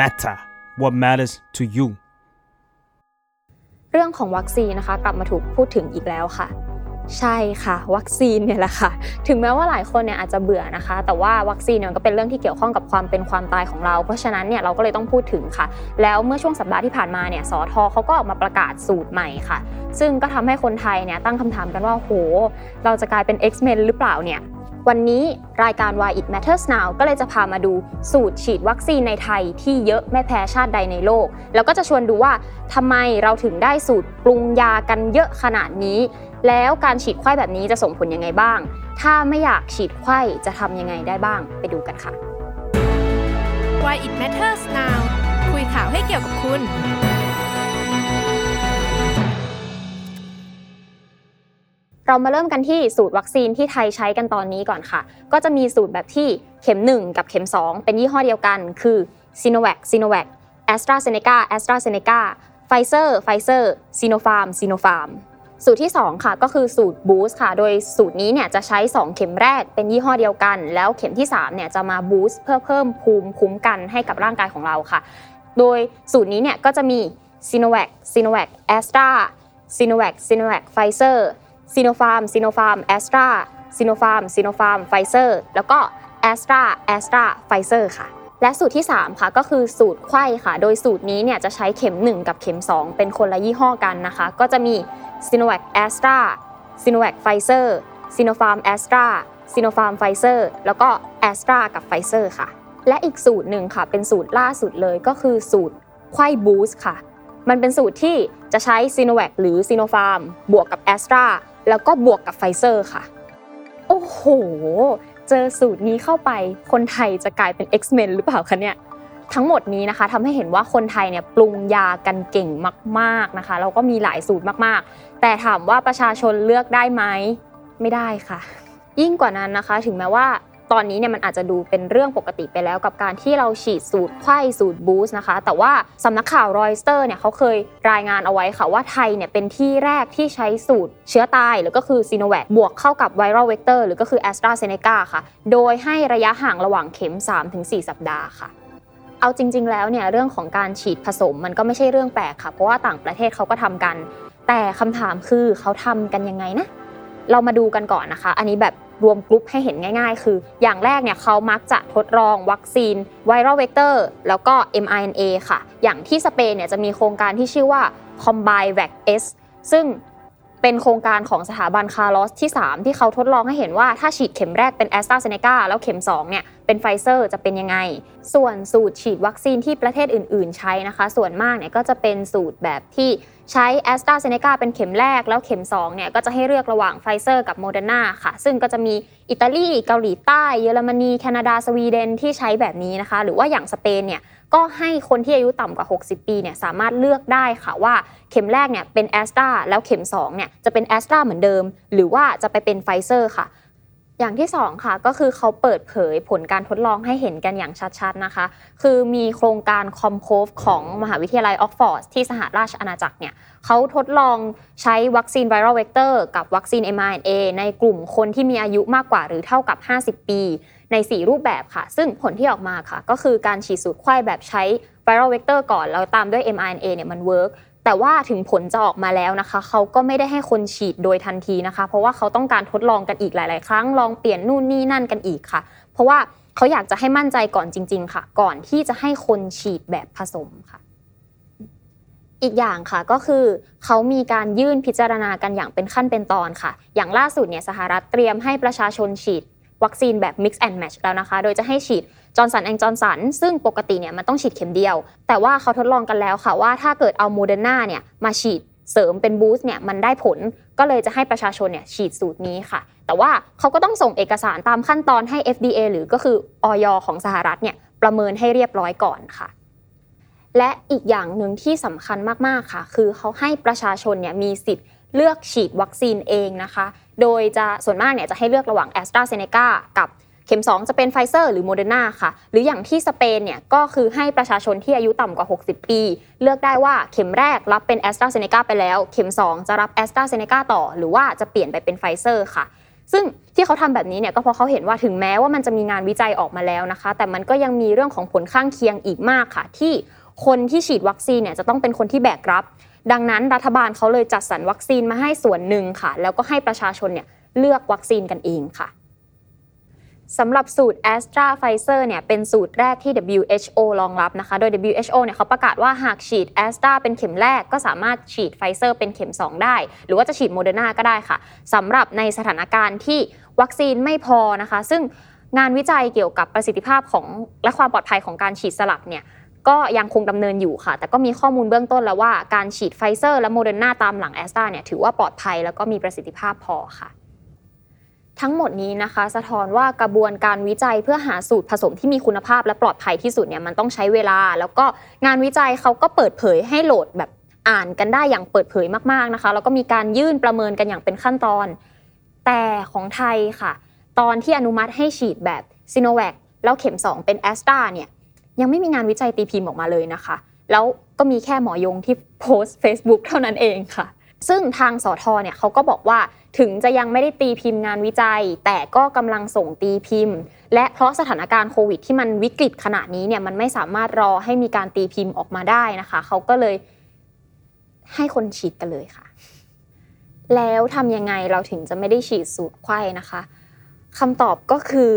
matter what matters to you เรื่องของวัคซีนนะคะ กลับมาถูกพูดถึงอีกแล้วค่ะ ใช่ค่ะ วัคซีนเนี่ยแหละค่ะ ถึงแม้ว่าหลายคนเนี่ยอาจจะเบื่อนะคะ แต่ว่าวัคซีนเนี่ยก็เป็นเรื่องที่เกี่ยวข้องกับความเป็นความตายของเรา เพราะฉะนั้นเนี่ยเราก็เลยต้องพูดถึงค่ะ แล้วเมื่อช่วงสัปดาห์ที่ผ่านมาเนี่ยสอทอเขาก็ออกมาประกาศสูตรใหม่ค่ะ ซึ่งก็ทำให้คนไทยเนี่ยตั้งคำถามกันว่าโหเราจะกลายเป็น X-Men หรือเปล่าเนี่ย วันนี้รายการ Why It Matters Now ก็เลยจะพามาดูสูตรฉีดวัคซีนในไทยที่เยอะไม่แพ้ชาติใดในโลก แล้วก็จะชวนดูว่าทำไมเราถึงได้สูตรปรุงยากันเยอะขนาดนี้ แล้วการฉีดไข้แบบนี้จะส่งผลยังไงบ้าง ถ้าไม่อยากฉีดไข้จะทำยังไงได้บ้างไปดูกันค่ะ Why it matters now คุยข่าวให้เกี่ยวกับคุณ เรามาเริ่มกันที่สูตรวัคซีนที่ไทยใช้กันตอนนี้ก่อนค่ะ ก็จะมีสูตรแบบที่เข็ม 1 กับเข็ม 2 เป็นยี่ห้อเดียวกัน คือ s i n o v a c s i n o v a c a s t r a z เซ e c a a s t r a z เซ e c a Pfizer Pfizer Sinopharm Sinopharm สูตรที่ 2 ค่ะก็คือสูตร Boost ค่ะ โดยสูตรนี้เนี่ยจะใช้ 2 เข็มแรกเป็นยี่ห้อเดียวกัน แล้วเข็มที่3เนี่ยจะมา Boost เพื่อเพิ่มภูมิคุ้มกันให้กับร่างกายของเราค่ะ โดยสูตรนี้เนี่ยก็จะมี Sinovac Sinovac Astra Sinovac Sinovac Pfizer ซีโนฟ ซีโนฟาร์มซีโนฟาร์มแอสตราซีโนฟาร์มซีโนฟาร์มไฟเซอร์แล้วก็แอสตราแอสตราไฟเซอร์ค่ะ และสูตรที่ 3 ค่ะก็คือสูตรไขว้ค่ะ โดยสูตรนี้เนี่ยจะใช้เข็ม 1 กับเข็ม 2 เป็นคนละยี่ห้อกันนะคะ ก็จะมีซีโนแวคแอสตราซีโนแวคไฟเซอร์ซีโนฟาร์มแอสตราซีโนฟาร์มไฟเซอร์แล้วก็แอสตรากับไฟเซอร์ค่ะ และอีกสูตรหนึ่งค่ะ เป็นสูตรล่าสุดเลยก็คือสูตรไขว้ boost ค่ะ มันเป็นสูตรที่จะใช้ซีโนแวคหรือซีโนฟาร์มบวกกับแอสตรา แล้วก็บวกกับไฟเซอร์ค่ะ โอ้โห เจอสูตรนี้เข้าไป คนไทยจะกลายเป็น X-Men หรือเปล่าคะเนี่ยทั้งหมดนี้นะคะทำให้เห็นว่าคนไทยเนี่ยปรุงยากันเก่งมากๆนะคะแล้วก็มีหลายสูตรมากๆ แต่ถามว่าประชาชนเลือกได้ไหมไม่ได้ค่ะ ยิ่งกว่านั้นนะคะ ถึงแม้ว่า ตอนนี้เนี่ยมันอาจจะดูเป็นเรื่องปกติไปแล้วกับการที่เราฉีดสูตรไขว้สูตร boost นะคะ แต่ว่าสำนักข่าวรอยเตอร์สเนี่ยเขาเคยรายงานเอาไว้ค่ะว่าไทยเนี่ยเป็นที่แรกที่ใช้สูตรเชื้อตาย หรือก็คือซีโนแวคบวกเข้ากับ viral vector หรือก็คือแอสตราเซเนกาค่ะ โดยให้ระยะห่างระหว่างเข็ม 3-4 สัปดาห์ค่ะเอาจริง ๆ แล้วเนี่ยเรื่องของการฉีดผสมมันก็ไม่ใช่เรื่องแปลกค่ะ เพราะว่าต่างประเทศเขาก็ทำกัน แต่คำถามคือเขาทำกันยังไงนะ เรามาดูกันก่อนนะคะ อันนี้แบบ รวมกลุ่มให้เห็นง่ายๆ คือ อย่างแรกเนี่ยเขามักจะทดลองวัคซีน viral vector แล้วก็ mRNA ค่ะ อย่างที่สเปนเนี่ยจะมีโครงการที่ชื่อว่า CombiVacS ซึ่ง เป็นโครงการของสถาบันคาร์ลอสที่ 3 ที่เขาทดลองให้เห็นว่าถ้าฉีดเข็มแรกเป็นแอสตราเซเนกาแล้วเข็ม 2 เนี่ย เป็นไฟเซอร์จะเป็นยังไง ส่วนสูตรฉีดวัคซีนที่ประเทศอื่น ๆ ใช้นะคะ ส่วนมากเนี่ยก็จะเป็นสูตรแบบที่ใช้แอสตราเซเนกาเป็นเข็มแรกแล้วเข็ม 2 เนี่ย ก็จะให้เลือกระหว่างไฟเซอร์กับโมเดอร์นาค่ะ ซึ่งก็จะมีอิตาลีเกาหลีใต้ เยอรมนี แคนาดาสวีเดนที่ใช้แบบนี้นะคะ หรือว่าอย่างสเปนเนี่ย ก็ให้คนที่อายุต่ำกว่า 60 ปีเนี่ยสามารถเลือกได้ค่ะว่าเข็มแรกเนี่ยเป็นแอสตราแล้วเข็ม2เนี่ยจะเป็นแอสตราเหมือนเดิม หรือว่าจะไปเป็นไฟเซอร์ค่ะอย่างที่2ค่ะก็คือเขาเปิดเผยผลการทดลองให้เห็นกันอย่างชัดๆนะคะ คือมีโครงการ Com-COV ของมหาวิทยาลัยออกซ์ฟอร์ดที่สหราชอาณาจักรเนี่ยเขาทดลองใช้วัคซีน viral vector กับวัคซีน mRNA ในกลุ่มคนที่มีอายุมากกว่าหรือเท่ากับ 50 ปี ใน 4 รูปแบบค่ะ ซึ่งผลที่ออกมาค่ะ ก็คือการฉีดสูตรไขว้แบบใช้ viral vector ก่อน แล้วตามด้วย mRNA เนี่ยมัน work แต่ว่าถึงผลจะออกมาแล้วนะคะ เขาก็ไม่ได้ให้คนฉีดโดยทันทีนะคะ เพราะว่าเขาต้องการทดลองกันอีกหลาย ๆ ครั้งลองเปลี่ยนนู่นนี่นั่นกันอีกค่ะ เพราะว่าเขาอยากจะให้มั่นใจก่อนจริง ๆ ค่ะ ก่อนที่จะให้คนฉีดแบบผสมค่ะอีกอย่างค่ะก็คือเขามีการยื่นพิจารณากันอย่างเป็นขั้นเป็นตอนค่ะ อย่างล่าสุดเนี่ยสหรัฐเตรียมให้ประชาชนฉีด วัคซีนแบบ mix and match แล้วนะคะ โดยจะให้ฉีดจอห์นสันแอนด์จอห์นสันซึ่งปกติเนี่ยมันต้องฉีดเข็มเดียว แต่ว่าเขาทดลองกันแล้วค่ะว่าถ้าเกิดเอาโมเดอร์นาเนี่ยมาฉีดเสริมเป็น boost เนี่ยมันได้ผลก็เลยจะให้ประชาชนเนี่ยฉีดสูตรนี้ค่ะ แต่ว่าเขาก็ต้องส่งเอกสารตามขั้นตอนให้ FDA หรือก็คืออย.ของสหรัฐเนี่ยประเมินให้เรียบร้อยก่อนค่ะ และอีกอย่างหนึ่งที่สำคัญมากๆค่ะ คือเขาให้ประชาชนเนี่ยมีสิทธิ์เลือกฉีดวัคซีนเองนะคะ โดยจะส่วนมากเนี่ยจะให้เลือกระหว่างแอสตราเซเนกากับเข็ม 2 จะเป็นไฟเซอร์หรือโมเดอร์นาค่ะ หรืออย่างที่สเปนเนี่ยก็คือให้ประชาชนที่อายุต่ำกว่า 60 ปี เลือกได้ว่าเข็มแรกรับเป็นแอสตราเซเนกาไปแล้ว เข็ม 2 จะรับแอสตราเซเนกาต่อ หรือว่าจะเปลี่ยนไปเป็นไฟเซอร์ค่ะ ซึ่งที่เขาทำแบบนี้เนี่ยก็เพราะเขาเห็นว่าถึงแม้ว่ามันจะมีงานวิจัยออกมาแล้วนะคะ แต่มันก็ยังมีเรื่องของผลข้างเคียงอีกมากค่ะ ที่ คนที่ฉีดวัคซีนเนี่ยจะต้องเป็นคนที่แบกรับ ดังนั้นรัฐบาลเขาเลยจัดสรรวัคซีนมาให้ส่วนหนึ่งค่ะ แล้วก็ให้ประชาชนเนี่ยเลือกวัคซีนกันเองค่ะสำหรับสูตร a s t r a p f i z e r เนี่ยเป็นสูตรแรกที่ WHO รองรับนะคะ โดย WHO เนี่ยเขาประกาศว่าหากฉีด a s t r a เป็นเข็มแรกก็สามารถฉีดไฟเซอร์เป็นเข็ม 2 ได้ หรือว่าจะฉีดโมเดอร์นาก็ได้ค่ะสำหรับในสถานการณ์ที่วัคซีนไม่พอนะคะ ซึ่งงานวิจัยเกี่ยวกับประสิทธิภาพของและความปลอดภัยของการฉีดสลับเนี่ย ก็ยังคงดำเนินอยู่ค่ะ แต่ก็มีข้อมูลเบื้องต้นแล้วว่าการฉีดไฟเซอร์และโมเดอร์นาตามหลังแอสตราเนี่ยถือว่าปลอดภัยแล้วก็มีประสิทธิภาพพอค่ะทั้งหมดนี้นะคะ สะท้อนว่ากระบวนการวิจัยเพื่อหาสูตรผสมที่มีคุณภาพและปลอดภัยที่สุดเนี่ยมันต้องใช้เวลา แล้วก็งานวิจัยเขาก็เปิดเผยให้โหลดแบบอ่านกันได้อย่างเปิดเผยมากๆนะคะแล้วก็มีการยื่นประเมินกันอย่างเป็นขั้นตอน แต่ของไทยค่ะ ตอนที่อนุมัติให้ฉีดแบบซิโนแวคแล้วเข็ม 2 เป็นแอสตราเนี่ย ยังไม่มีงานวิจัยตีพิมพ์ออกมาเลยนะคะ แล้วก็มีแค่หมอยงที่โพสต์ Facebook เท่านั้นเองค่ะ ซึ่งทางสอทอเนี่ยเขาก็บอกว่าถึงจะยังไม่ได้ตีพิมพ์งานวิจัย แต่ก็กำลังส่งตีพิมพ์ และเพราะสถานการณ์โควิด ที่มันวิกฤตขนาดนี้เนี่ยมันไม่สามารถรอให้มีการตีพิมพ์ออกมาได้นะคะเขาก็เลยให้คนฉีดกันเลยค่ะ แล้วทำยังไงเราถึงจะไม่ได้ฉีดสูตรไข้นะคะ คำตอบก็คือ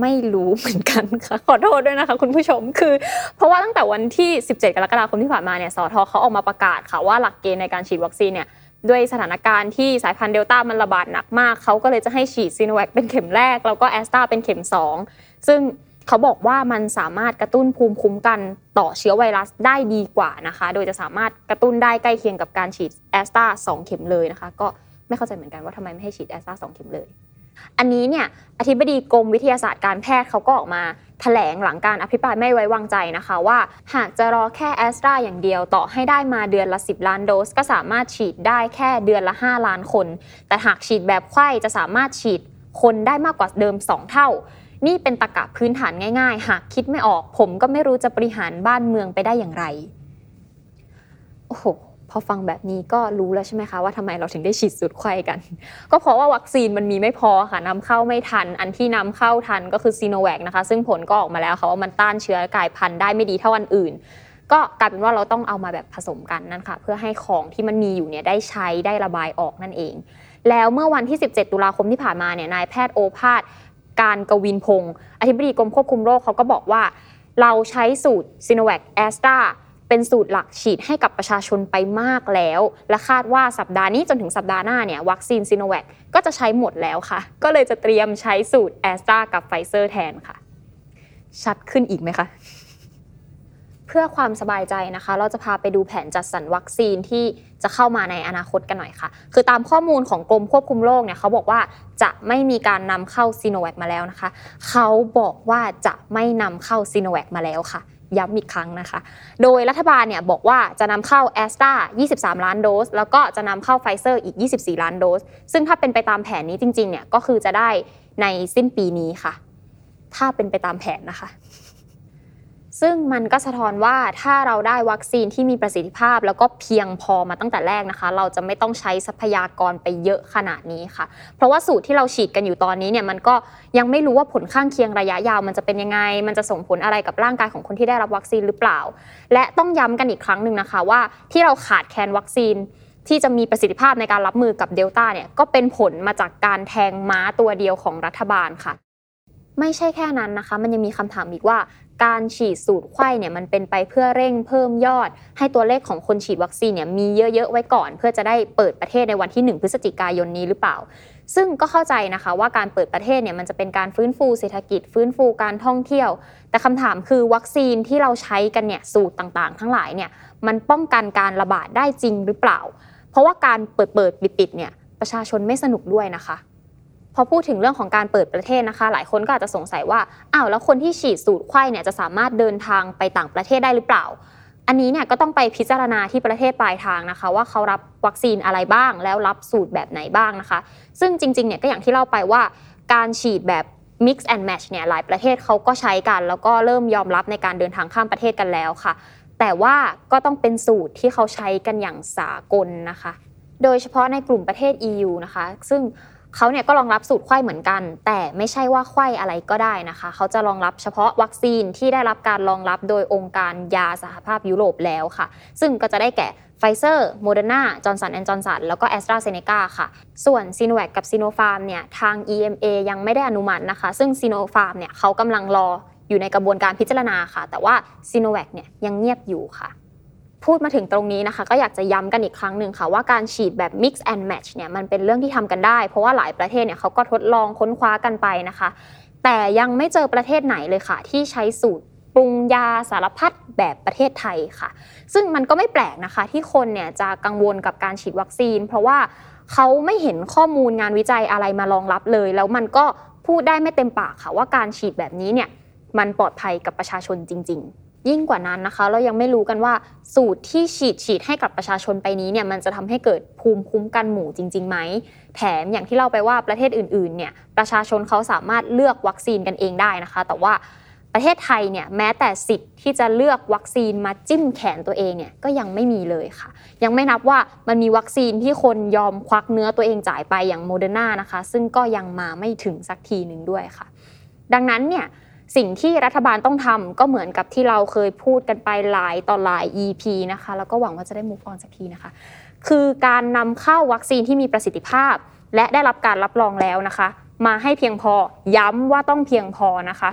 ไม่รู้เหมือนกันค่ะขอโทษด้วยนะคะ คุณผู้ชมคือ เพราะว่าตั้งแต่วันที่ 17 กรกฎาคมที่ผ่านมาเนี่ยสทเขาออกมาประกาศค่ะว่าหลักเกณฑ์ในการฉีดวัคซีนเนี่ยด้วยสถานการณ์ที่สายพันธุ์เดลต้ามันระบาดหนักมากเขาก็เลยจะให้ฉีดซีโนแวคเป็นเข็มแรก แล้วก็แอสตราเป็นเข็ม 2 ซึ่งเขาบอกว่ามันสามารถกระตุ้นภูมิคุ้มกันต่อเชื้อไวรัสได้ดีกว่านะคะ โดยจะสามารถกระตุ้นได้ใกล้เคียงกับการฉีดแอสตรา2เข็มเลยนะคะ ก็ไม่เข้าใจเหมือนกันว่าทำไมไม่ให้ฉีดแอสตรา2เข็มเลย อันนี้เนี่ยอธิบดีกรมวิทยาศาสตร์การแพทย์เขาก็ออกมาแถลงหลังการอภิปรายไม่ไว้วางใจนะคะว่า หากจะรอแค่แอสตราอย่างเดียวต่อให้ได้มาเดือนละ 10 ล้านโดส ก็สามารถฉีดได้แค่เดือนละ 5 ล้านคน แต่หากฉีดแบบไข้จะสามารถฉีดคนได้มากกว่าเดิม 2 เท่า นี่เป็นตรกกะพื้นฐานง่าย ๆ หากคิดไม่ออก ผมก็ไม่รู้จะบริหารบ้านเมืองไปได้อย่างไร โอ้โห พอฟังแบบนี้ก็รู้แล้วใช่ไหมคะว่าทำไมเราถึงได้ฉีดสูตรไข้กัน ก็เพราะว่าวัคซีนมันมีไม่พอค่ะนำเข้าไม่ทัน อันที่นำเข้าทันก็คือซีโนแวคนะคะ ซึ่งผลก็ออกมาแล้วค่ะว่ามันต้านเชื้อกลายพันธุ์ได้ไม่ดีเท่าอันอื่น ก็กลายเป็นว่าเราต้องเอามาแบบผสมกันนั่นค่ะ เพื่อให้ของที่มันมีอยู่เนี่ยได้ใช้ได้ระบายออกนั่นเอง แล้วเมื่อวันที่ 17 ตุลาคมที่ผ่านมาเนี่ยนายแพทย์โอภาสการย์กวินพงศ์อธิบดีกรมควบคุมโรคเขาก็บอกว่า เราใช้สูตรซีโนแวคแอสตรา เป็นสูตรหลักฉีดให้กับประชาชนไปมากแล้ว และคาดว่าสัปดาห์นี้จนถึงสัปดาห์หน้าเนี่ยวัคซีนซีโนแวคก็จะใช้หมดแล้วค่ะ ก็เลยจะเตรียมใช้สูตรแอสตรากับไฟเซอร์แทนค่ะ ชัดขึ้นอีกไหมคะเพื่อความสบายใจนะคะ เราจะพาไปดูแผนจัดสรรวัคซีนที่จะเข้ามาในอนาคตกันหน่อยค่ะ คือตามข้อมูลของกรมควบคุมโรคเนี่ยเขาบอกว่าจะไม่มีการนำเข้าซีโนแวคมาแล้วนะคะ เขาบอกว่าจะไม่นำเข้าซีโนแวคมาแล้วค่ะ ย้ำอีกครั้งนะคะ โดยรัฐบาลเนี่ยบอกว่าจะนำเข้าแอสตรา23 ล้านโดส แล้วก็จะนำเข้าไฟเซอร์อีก 24 ล้านโดส ซึ่งถ้าเป็นไปตามแผนนี้จริงๆเนี่ยก็คือจะได้ในสิ้นปีนี้ค่ะ ถ้าเป็นไปตามแผนนะคะ ซึ่งมันก็สะท้อนว่าถ้าเราได้วัคซีนที่มีประสิทธิภาพ แล้วก็เพียงพอมาตั้งแต่แรกนะคะ เราจะไม่ต้องใช้ทรัพยากรไปเยอะขนาดนี้ค่ะ เพราะว่าสูตรที่เราฉีดกันอยู่ตอนนี้เนี่ยมันก็ยังไม่รู้ว่าผลข้างเคียงระยะยาว มันจะเป็นยังไง มันจะส่งผลอะไรกับร่างกายของคนที่ได้รับวัคซีนหรือเปล่า และต้องย้ำกันอีกครั้งหนึ่งนะคะว่าที่เราขาดแคลนวัคซีนที่จะมีประสิทธิภาพในการรับมือกับเดลต้าเนี่ยก็เป็นผลมาจากการแทงม้าตัวเดียวของรัฐบาลค่ะ ไม่ใช่แค่นั้นนะคะ มันยังมีคำถามอีกว่าการฉีดสูตรไข้เนี่ยมันเป็นไปเพื่อเร่งเพิ่มยอด ให้ตัวเลขของคนฉีดวัคซีนเนี่ยมีเยอะๆไว้ก่อน เพื่อจะได้เปิดประเทศในวันที่ 1 พฤศจิกายนนี้หรือเปล่า ซึ่งก็เข้าใจนะคะว่าการเปิดประเทศเนี่ยมันจะเป็นการฟื้นฟูเศรษฐกิจ ฟื้นฟูการท่องเที่ยว แต่คำถามคือวัคซีนที่เราใช้กันเนี่ยสูตรต่างๆ ทั้งหลายเนี่ยมันป้องกันการระบาดได้จริงหรือเปล่า เพราะว่าการเปิดเปิดปิดปิดเนี่ยประชาชนไม่สนุกด้วยนะคะ พอพูดถึงเรื่องของการเปิดประเทศนะคะ หลายคนก็อาจจะสงสัยว่าอ้าวแล้วคนที่ฉีดสูตรไข้เนี่ยจะสามารถเดินทางไปต่างประเทศได้หรือเปล่า อันนี้เนี่ยก็ต้องไปพิจารณาที่ประเทศปลายทางนะคะ ว่าเขารับวัคซีนอะไรบ้าง แล้วรับสูตรแบบไหนบ้างนะคะ ซึ่งจริงๆเนี่ยก็อย่างที่เล่าไปว่า การฉีดแบบ mix and match เนี่ยหลายประเทศเขาก็ใช้กัน แล้วก็เริ่มยอมรับในการเดินทางข้ามประเทศกันแล้วค่ะ แต่ว่าก็ต้องเป็นสูตรที่เขาใช้กันอย่างสากลนะคะ โดยเฉพาะในกลุ่มประเทศ EU นะคะ ซึ่ง เขาเนี่ยก็รองรับสูตรไขว้เหมือนกัน แต่ไม่ใช่ว่าไขว้อะไรก็ได้นะคะ เขาจะรองรับเฉพาะวัคซีนที่ได้รับการรองรับโดยองค์การยาสหภาพยุโรปแล้วค่ะ ซึ่งก็จะได้แก่ไฟเซอร์โมเดอร์นาจอห์นสันแอนด์จอห์นสันแล้วก็แอสตราเซเนกาค่ะ ส่วนซีโนแวคกับซีโนฟาร์มเนี่ยทาง EMA ยังไม่ได้อนุมัตินะคะ ซึ่งซีโนฟาร์มเนี่ยเขากำลังรออยู่ในกระบวนการพิจารณาค่ะ แต่ว่าซีโนแวคเนี่ยยังเงียบอยู่ค่ะ พูดมาถึงตรงนี้นะคะ ก็อยากจะย้ำกันอีกครั้งหนึ่งค่ะ ว่าการฉีดแบบ mix and match เนี่ยมันเป็นเรื่องที่ทำกันได้ เพราะว่าหลายประเทศเนี่ยเขาก็ทดลองค้นคว้ากันไปนะคะ แต่ยังไม่เจอประเทศไหนเลยค่ะ ที่ใช้สูตรปรุงยาสารพัดแบบประเทศไทยค่ะ ซึ่งมันก็ไม่แปลกนะคะ ที่คนเนี่ยจะกังวลกับการฉีดวัคซีน เพราะว่าเขาไม่เห็นข้อมูลงานวิจัยอะไรมารองรับเลย แล้วมันก็พูดได้ไม่เต็มปากค่ะว่าการฉีดแบบนี้เนี่ยมันปลอดภัยกับประชาชนจริง ๆ ยิ่งกว่านั้นนะคะ เรายังไม่รู้กันว่าสูตรที่ฉีดฉีดให้กับประชาชนไปนี้เนี่ยมันจะทำให้เกิดภูมิคุ้มกันหมู่จริงๆไหมแถมอย่างที่เราไปว่าประเทศอื่นๆเนี่ยประชาชนเขาสามารถเลือกวัคซีนกันเองได้นะคะ แต่ว่าประเทศไทยเนี่ยแม้แต่สิทธิ์ที่จะเลือกวัคซีนมาจิ้มแขนตัวเองเนี่ยก็ยังไม่มีเลยค่ะ ยังไม่นับว่ามันมีวัคซีนที่คนยอมควักเนื้อตัวเองจ่ายไปอย่างโมเดอร์นานะคะ ซึ่งก็ยังมาไม่ถึงสักทีหนึ่งด้วยค่ะ ดังนั้นเนี่ย สิ่งที่รัฐบาลต้องทำก็เหมือนกับที่เราเคยพูดกันไปหลายต่อหลาย EP นะคะ แล้วก็หวังว่าจะได้ move on สักทีนะคะ คือการนำเข้าวัคซีนที่มีประสิทธิภาพ และได้รับการรับรองแล้วนะคะ มาให้เพียงพอย้ำว่าต้องเพียงพอนะคะ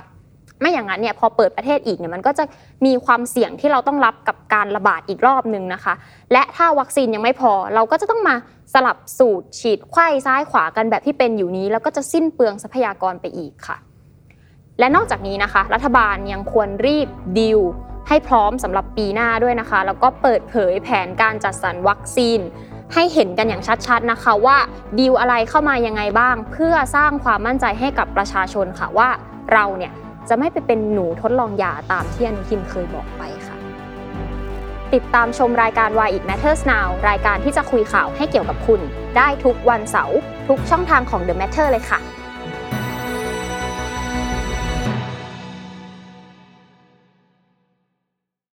ไม่อย่างนั้นเนี่ยพอเปิดประเทศอีกเนี่ยมันก็จะมีความเสี่ยงที่เราต้องรับกับการระบาดอีกรอบหนึ่งนะคะ และถ้าวัคซีนยังไม่พอ เราก็จะต้องมาสลับสูตรฉีดไข้ซ้ายขวากันแบบที่เป็นอยู่นี้ แล้วก็จะสิ้นเปลืองทรัพยากรไปอีกค่ะ และนอกจากนี้นะคะ รัฐบาลยังควรรีบดีลให้พร้อมสำหรับปีหน้าด้วยนะคะ แล้วก็เปิดเผยแผนการจัดสรรวัคซีน ให้เห็นกันอย่างชัดๆนะคะว่าดีลอะไรเข้ามายังไงบ้าง เพื่อสร้างความมั่นใจให้กับประชาชนค่ะว่าเราเนี่ยจะไม่ไปเป็นหนูทดลองยาตามที่อนุทินเคยบอกไปค่ะ ติดตามชมรายการ Why It Matters Now รายการที่จะคุยข่าวให้เกี่ยวกับคุณ ได้ทุกวันเสาร์ทุกช่องทางของ The Matter เลยค่ะ